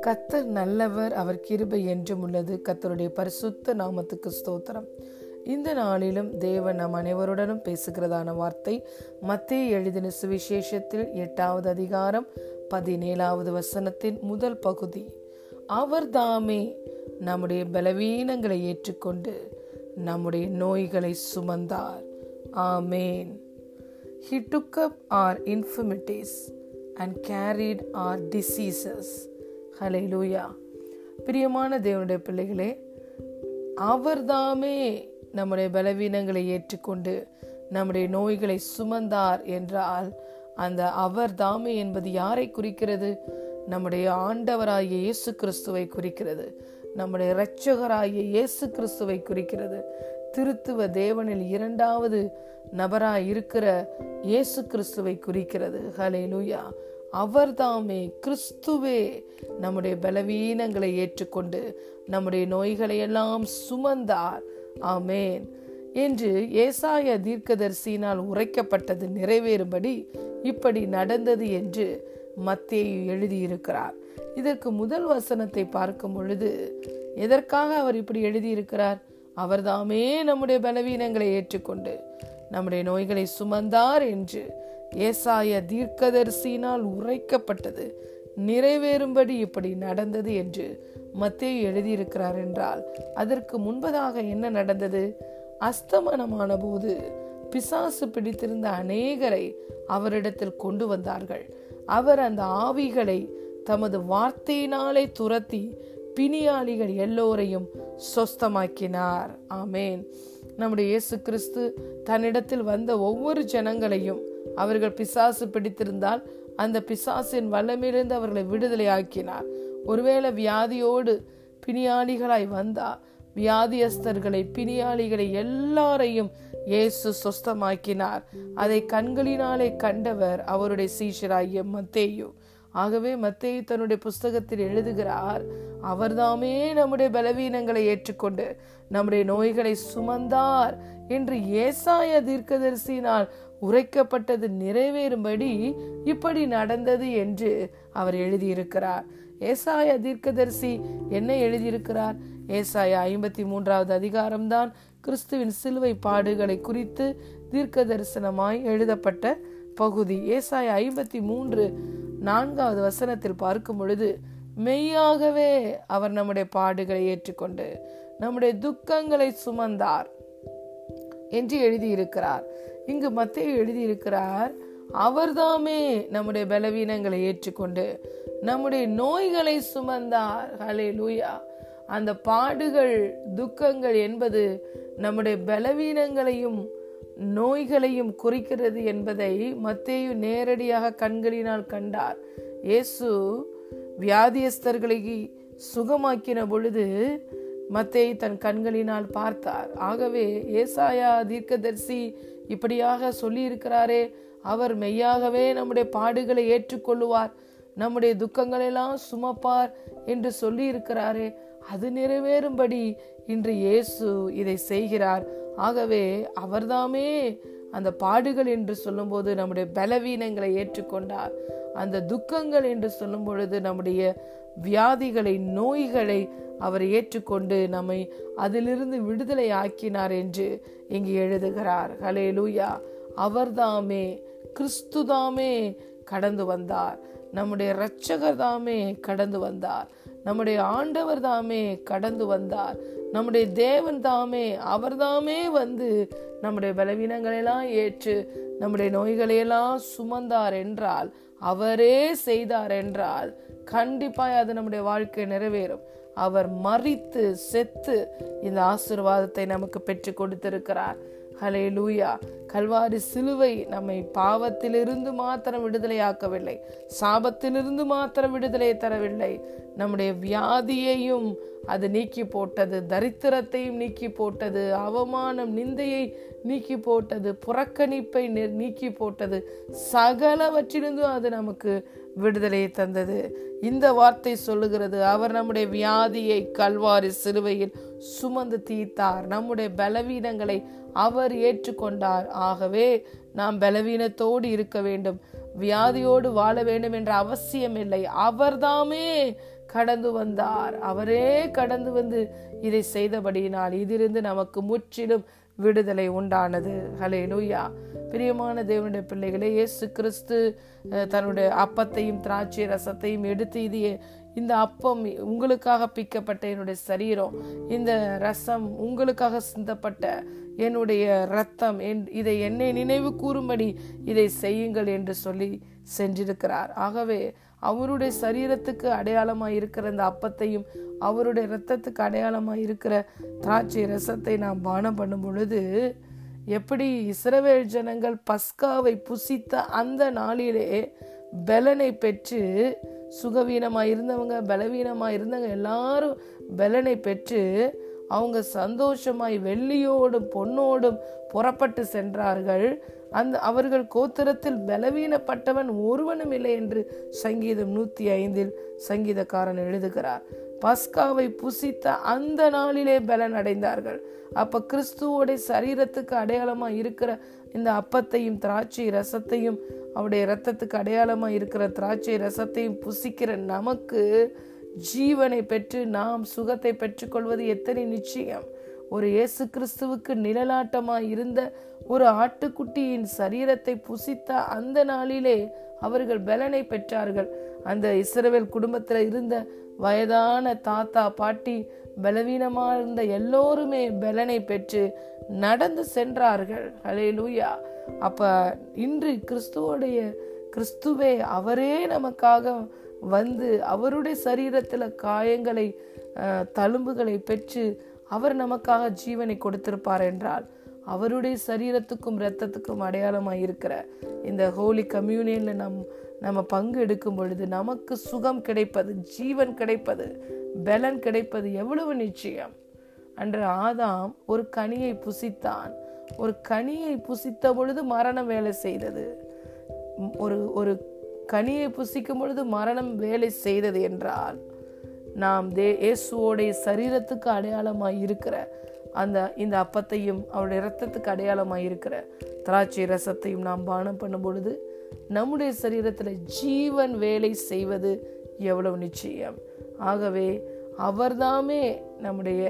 கத்தர் நல்லவர் அவர் கிருபை என்றும் உள்ளது. கத்தருடைய பரிசுத்த நாமத்துக்கு ஸ்தோத்திரம். இந்த நாளிலும் தேவன் நம் அனைவருடனும் பேசுகிறதான வார்த்தை மத்திய எழுதின சுவிசேஷத்தில் எட்டாவது அதிகாரம் பதினேழாவது வசனத்தின் முதல் பகுதி. அவர் தாமே நம்முடைய பலவீனங்களை ஏற்றுக்கொண்டு நம்முடைய நோய்களை சுமந்தார். ஆமேன். He took up our infirmities and carried our diseases. லூயா பிரியமான தேவனுடைய பிள்ளைகளே அவர்தாமே நம்முடைய பலவீனங்களை ஏற்றுக்கொண்டு நம்முடைய நோய்களை சுமந்தார் என்றால் அந்த அவர் தாமே என்பது யாரை குறிக்கிறது? நம்முடைய ஆண்டவராகிய இயேசு கிறிஸ்துவை குறிக்கிறது. நம்முடைய இரட்சகராகிய இயேசு கிறிஸ்துவை குறிக்கிறது. திருத்துவ தேவனில் இரண்டாவது நபராய் இருக்கிற இயேசு கிறிஸ்துவை குறிக்கிறது. ஹலே லூயா அவர்தாமே கிறிஸ்துவே. நம்முடைய பலவீனங்களை ஏற்றுக்கொண்டு நம்முடைய நோய்களை எல்லாம் சுமந்தார். ஆமேன். என்று ஏசாய தீர்க்கதரிசியினால் உரைக்கப்பட்டது நிறைவேறும்படி இப்படி நடந்தது என்று மத்தேயு எழுதியிருக்கிறார். இதற்கு முதல் வசனத்தை பார்க்கும் பொழுது எதற்காக அவர் இப்படி எழுதியிருக்கிறார்? அவர்தாமே நம்முடைய பலவீனங்களை ஏற்றுக்கொண்டு நம்முடைய நோய்களை சுமந்தார் என்று ஏசாய தீர்க்கதரிசியினால் உரைக்கப்பட்டது. நிறைவேறும்படி இப்படி நடந்தது என்று மத்திய எழுதியிருக்கிறார் என்றால் அதற்கு முன்பதாக என்ன நடந்தது? அஸ்தமனமான போது பிசாசு பிடித்திருந்த அநேகரை அவரிடத்தில் கொண்டு வந்தார்கள். அவர் அந்த ஆவிகளை தமது வார்த்தையினாலே துரத்தி பிணியாளிகள் எல்லோரையும் சொஸ்தமாக்கினார். ஆமேன். நம்முடைய இயேசு கிறிஸ்து தன்னிடத்தில் வந்த ஒவ்வொரு ஜனங்களையும் அவர்கள் பிசாசு பிடித்திருந்தால் அந்த பிசாசின் வல்லமிலிருந்து அவர்களை விடுதலை ஆக்கினார் ஒருவேளை வியாதியோடு பிணியாளிகளாய் வந்தா வியாதியஸ்தர்களை பிணியாளிகளை எல்லாரையும் இயேசு சொஸ்தமாக்கினார். அதை கண்களினாலே கண்டவர் அவருடைய சீஷராகிய மத்தேயு. ஆகவே மத்தேயு தன்னுடைய புஸ்தகத்தில் எழுதுகிறார் அவர்தாமே நம்முடைய பலவீனங்களை ஏற்றுக்கொண்டு நம்முடைய நோய்களை சுமந்தார் என்று ஏசாய தீர்க்கதரிசியினால் உரைக்கப்பட்டது நிறைவேறும்படி இப்படி நடந்தது என்று அவர் எழுதியிருக்கிறார். ஏசாய தீர்க்கதரிசி என்ன எழுதியிருக்கிறார்? ஏசாய ஐம்பத்தி மூன்றாவது அதிகாரம்தான் கிறிஸ்துவின் சிலுவை பாடுகளை குறித்து தீர்க்க தரிசனமாய் எழுதப்பட்ட பகுதி. ஏசாய ஐம்பத்தி மூன்று நான்காவது வசனத்தில் பார்க்கும் பொழுது மெய்யாகவே அவர் நம்முடைய பாடுகளை ஏற்றுக்கொண்டு நம்முடைய துக்கங்களை சுமந்தார் என்று எழுதியிருக்கிறார். இங்கு மத்திய எழுதியிருக்கிறார் அவர்தாமே நம்முடைய பலவீனங்களை ஏற்றுக்கொண்டு நம்முடைய நோய்களை சுமந்தார். ஹலே லூயா அந்த பாடுகள் துக்கங்கள் என்பது நம்முடைய பலவீனங்களையும் நோய்களையும் குறிக்கிறது என்பதை மத்தேயு நேரடியாக கண்களினால் கண்டார். இயேசு வியாதியஸ்தர்களை சுகமாக்கின பொழுது மத்தேய் தன் கண்களினால் பார்த்தார். ஆகவே ஏசாயா தீர்க்கதர்சி இப்படியாக சொல்லியிருக்கிறாரே அவர் மெய்யாகவே நம்முடைய பாடுகளை ஏற்றுக்கொள்ளுவார் நம்முடைய துக்கங்களெல்லாம் சுமப்பார் என்று சொல்லியிருக்கிறாரே அது நிறைவேறும்படி இன்று இயேசு இதை செய்கிறார். ஆகவே அவர்தாமே அந்த பாடுகள் என்று சொல்லும்போது நம்முடைய பலவீனங்களை ஏற்றுக்கொண்டார். அந்த துக்கங்கள் என்று சொல்லும் பொழுது நம்முடைய வியாதிகளை நோய்களை அவர் ஏற்றுக்கொண்டு நம்மை அதிலிருந்து விடுதலை ஆக்கினார் என்று இங்கு எழுதுகிறார். ஹலே லூயா அவர்தாமே கிறிஸ்துதாமே கடந்து வந்தார். நம்முடைய இரட்சகர் தாமே கடந்து வந்தார். நம்முடைய ஆண்டவர் தாமே கடந்து வந்தார். நம்முடைய தேவன் தாமே அவர் தாமே வந்து நம்முடைய பலவீனங்களெல்லாம் ஏற்று நம்முடைய நோய்களையெல்லாம் சுமந்தார் என்றால் அவரே செய்தார் என்றால் கண்டிப்பாய் அது நம்முடைய வாழ்க்கை நிறைவேறும். அவர் மறித்து செத்து இந்த ஆசிர்வாதத்தை நமக்கு பெற்று கொடுத்திருக்கிறார். ஹலே லூயா கல்வாரி சிலுவை நம்மை பாவத்திலிருந்து மாத்திரம் விடுதலையாக்கவில்லை. சாபத்திலிருந்து மாத்திரம் விடுதலை தரவில்லை. நம்முடைய வியாதியையும் அது நீக்கி போட்டது தரித்திரத்தையும் நீக்கி போட்டது அவமானம் நிந்தையை நீக்கி போட்டது புறக்கணிப்பை நீக்கி போட்டது சகலவற்றிலிருந்தும் அது நமக்கு விடுதலையை தந்தது. இந்த வார்த்தை சொல்லுகிறது அவர் நம்முடைய வியாதியை கல்வாரி சிலுவையில் சுமந்து தீர்த்தார். நம்முடைய பலவீனங்களை அவர் ஏற்றுக்கொண்டார். ஆகவே நாம் பலவீனத்தோடு இருக்க வேண்டும். வியாதியோடு வாழ வேண்டும் என்ற அவசியம் இல்லை. அவர்தாமே கடந்து வந்தார். அவரே கடந்து வந்து இதை செய்தபடியினால் இதிலிருந்து நமக்கு முற்றிலும் விடுதலை உண்டானது. ஹலே லூயா பிரியமான தேவனுடைய பிள்ளைகளே இயேசு கிறிஸ்து தன்னுடைய அப்பத்தையும் திராட்சை ரசத்தையும் எடுத்து இது இந்த அப்பம் உங்களுக்காக பிக்கப்பட்ட என்னுடைய சரீரம். இந்த ரசம் உங்களுக்காக சிந்தப்பட்ட என்னுடைய ரத்தம். இதை என்னை நினைவு கூறும்படி இதை செய்யுங்கள் என்று சொல்லி சென்றிருக்கிறார். ஆகவே அவருடைய சரீரத்துக்கு அடையாளமாக இருக்கிற இந்த அப்பத்தையும் அவருடைய ரத்தத்துக்கு அடையாளமாக இருக்கிற திராட்சை ரசத்தை நாம் பானம் பண்ணும் பொழுது எப்படி இஸ்ரவேல் ஜனங்கள் பஸ்காவை புசித்த அந்த நாளிலே பலனை பெற்று சுகவீனமாக இருந்தவங்க பலவீனமாக இருந்தவங்க எல்லாரும் பலனை பெற்று அவங்க சந்தோஷமாய் வெள்ளியோடும் பொன்னோடும் புறப்பட்டு சென்றார்கள். அந்த அவர்கள் கோத்திரத்தில் பலவீனப்பட்டவன் ஒருவனும் இல்லை என்று சங்கீதம் நூத்தி ஐந்தில் சங்கீதக்காரன் எழுதுகிறார். பஸ்காவை புசித்த அந்த நாளிலே பலன் அடைந்தார்கள். அப்ப கிறிஸ்துவோடைய சரீரத்துக்கு அடையாளமா இருக்கிற இந்த அப்பத்தையும் திராட்சை ரசத்தையும் அவருடைய ரத்தத்துக்கு அடையாளமா இருக்கிற திராட்சை ரசத்தையும் புசிக்கிற நமக்கு ஜீவனை பெற்று நாம் சுகத்தை பெற்றுக்கொள்வது எத்தனை நிச்சயம்? ஒரு இயேசு கிறிஸ்துவுக்கு நிழலாட்டமாய் இருந்த ஒரு ஆட்டுக்குட்டியின் சரீரத்தை புசித்த அந்த நாளிலே அவர்கள் பலனை பெற்றார்கள். அந்த இஸ்ரவேல் குடும்பத்தில் இருந்த வயதான தாத்தா பாட்டி பலவீனமாக இருந்த எல்லோருமே பலனை பெற்று நடந்து சென்றார்கள். ஹலே லூயா அப்ப இன்று கிறிஸ்துவோடைய கிறிஸ்துவே அவரே நமக்காக வந்து அவருடைய சரீரத்தில் காயங்களை தழும்புகளை பெற்று அவர் நமக்காக ஜீவனை கொடுத்திருப்பார் என்றால் அவருடைய சரீரத்துக்கும் இரத்தத்துக்கும் அடையாளமாக இருக்கிற இந்த ஹோலி கம்யூனியனில் நம் நம்ம பங்கு எடுக்கும் பொழுது நமக்கு சுகம் கிடைப்பது ஜீவன் கிடைப்பது பலன் கிடைப்பது எவ்வளவு நிச்சயம்? அன்று ஆதாம் ஒரு கனியை புசித்தான். ஒரு கனியை புசித்த பொழுது மரணம் வேலை செய்தது. ஒரு ஒரு கனியை புசிக்கும் பொழுது மரணம் வேலை செய்தது என்றால் நாம் தே இயேசுவோடைய சரீரத்துக்கு அடையாளமாக இருக்கிற அந்த இந்த அப்பத்தையும் அவருடைய இரத்தத்துக்கு அடையாளமாக இருக்கிற திராட்சை ரசத்தையும் நாம் பானம் பண்ணும் பொழுது நம்முடைய சரீரத்தில் ஜீவன் வேலை செய்வது எவ்வளவு நிச்சயம். ஆகவே அவர்தாமே நம்முடைய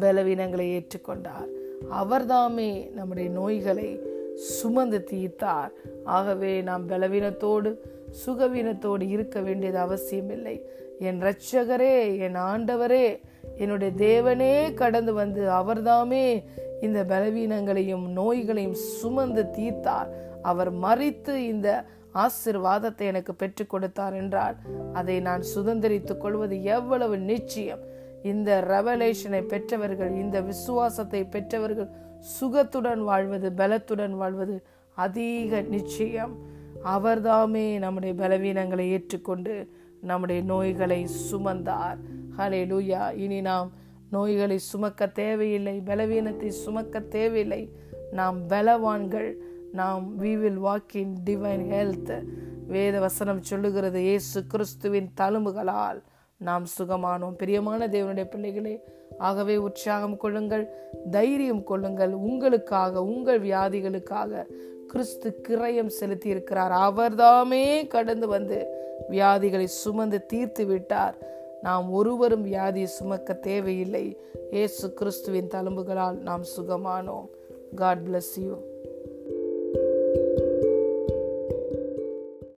பலவீனங்களை ஏற்றுக்கொண்டார். அவர்தாமே நம்முடைய நோய்களை சுமந்து தீர்த்தார். ஆகவே நாம் பலவீனத்தோடு சுகவீனத்தோடு இருக்க வேண்டியது அவசியமில்லை. என் இரட்சகரே என் ஆண்டவரே என்னுடைய தேவனே கடந்து வந்து அவர்தாமே இந்த பலவீனங்களையும் நோய்களையும் சுமந்து தீர்த்தார். அவர் மறித்து இந்த ஆசிர்வாதத்தை எனக்கு பெற்றுக் கொடுத்தார் என்றால் அதை நான் சுதந்திரித்துக் கொள்வது எவ்வளவு நிச்சயம். இந்த ரெவலேஷனை பெற்றவர்கள் இந்த விசுவாசத்தை பெற்றவர்கள் சுகத்துடன் வாழ்வது பலத்துடன் வாழ்வது அதிக நிச்சயம். அவர்தாமே நம்முடைய பலவீனங்களை ஏற்றுக்கொண்டு நம்முடைய நோய்களை சுமந்தார். ஹலே லூயா இனி நாம் நோய்களை சுமக்க தேவையில்லை பலவீனத்தை சுமக்க தேவையில்லை. நாம் பலவான்கள் நாம் we will walk in divine health வேத வசனம் சொல்லுகிறது இயேசு கிறிஸ்துவின் தழும்புகளால் நாம் சுகமானோம். பிரியமான தேவனுடைய பிள்ளைகளே ஆகவே உற்சாகம் கொள்ளுங்கள் தைரியம் கொள்ளுங்கள். உங்களுக்காக உங்கள் வியாதிகளுக்காக கிறிஸ்து கிரயம் செலுத்தி இருக்கிறார் அவர்தாமே கடந்து வந்து வியாதிகளை சுமந்து தீர்த்து விட்டார். நாம் ஒருவரும் வியாதியை சுமக்க தேவையில்லை. ஏசு கிறிஸ்துவின் தழும்புகளால் நாம் சுகமானோம். God bless you